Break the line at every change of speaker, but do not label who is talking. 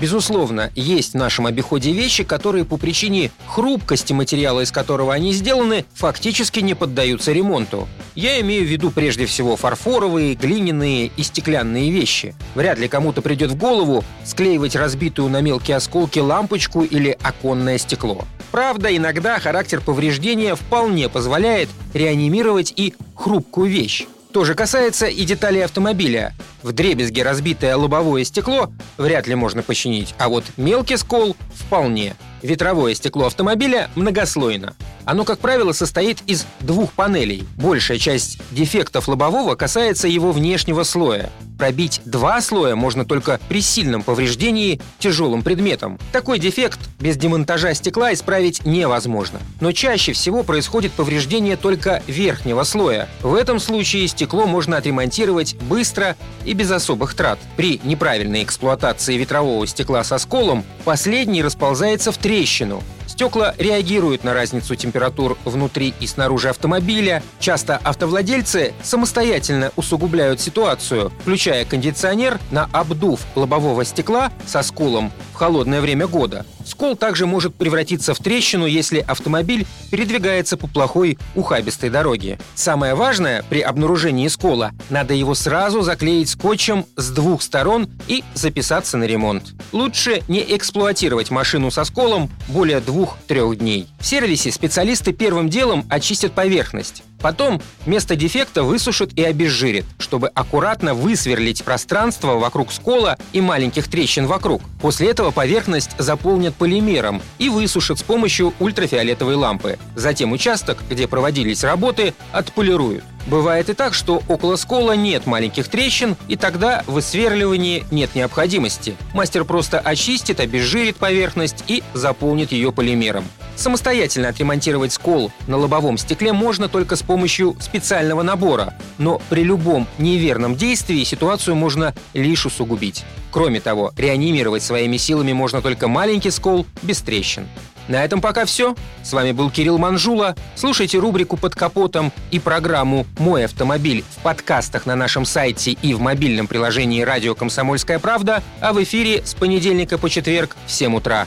Безусловно, есть в нашем обиходе вещи, которые по причине хрупкости материала, из которого они сделаны, фактически не поддаются ремонту. Я имею в виду прежде всего фарфоровые, глиняные и стеклянные вещи. Вряд ли кому-то придет в голову склеивать разбитую на мелкие осколки лампочку или оконное стекло. Правда, иногда характер повреждения вполне позволяет реанимировать и хрупкую вещь. То же касается и деталей автомобиля. В дребезге разбитое лобовое стекло вряд ли можно починить, а вот мелкий скол – вполне. Ветровое стекло автомобиля многослойно. Оно, как правило, состоит из двух панелей. Большая часть дефектов лобового касается его внешнего слоя. Пробить два слоя можно только при сильном повреждении тяжелым предметом. Такой дефект без демонтажа стекла исправить невозможно. Но чаще всего происходит повреждение только верхнего слоя. В этом случае стекло можно отремонтировать быстро и без особых трат. При неправильной эксплуатации ветрового стекла со сколом последний расползается в трещину, Стекла реагируют на разницу температур внутри и снаружи автомобиля. Часто автовладельцы самостоятельно усугубляют ситуацию, включая кондиционер на обдув лобового стекла со сколом в холодное время года. Скол также может превратиться в трещину, если автомобиль передвигается по плохой ухабистой дороге. Самое важное при обнаружении скола – надо его сразу заклеить скотчем с двух сторон и записаться на ремонт. Лучше не эксплуатировать машину со сколом более двух-трех дней. В сервисе специалисты первым делом очистят поверхность. Потом место дефекта высушат и обезжирят, чтобы аккуратно высверлить пространство вокруг скола и маленьких трещин вокруг. После этого поверхность заполнят полимером и высушат с помощью ультрафиолетовой лампы. Затем участок, где проводились работы, отполируют. Бывает и так, что около скола нет маленьких трещин, и тогда в высверливании нет необходимости. Мастер просто очистит, обезжирит поверхность и заполнит ее полимером. Самостоятельно отремонтировать скол на лобовом стекле можно только с помощью специального набора, но при любом неверном действии ситуацию можно лишь усугубить. Кроме того, реанимировать своими силами можно только маленький скол без трещин. На этом пока все. С вами был Кирилл Манжула. Слушайте рубрику «Под капотом» и программу «Мой автомобиль» в подкастах на нашем сайте и в мобильном приложении «Радио Комсомольская правда», а в эфире с понедельника по четверг в 7 утра.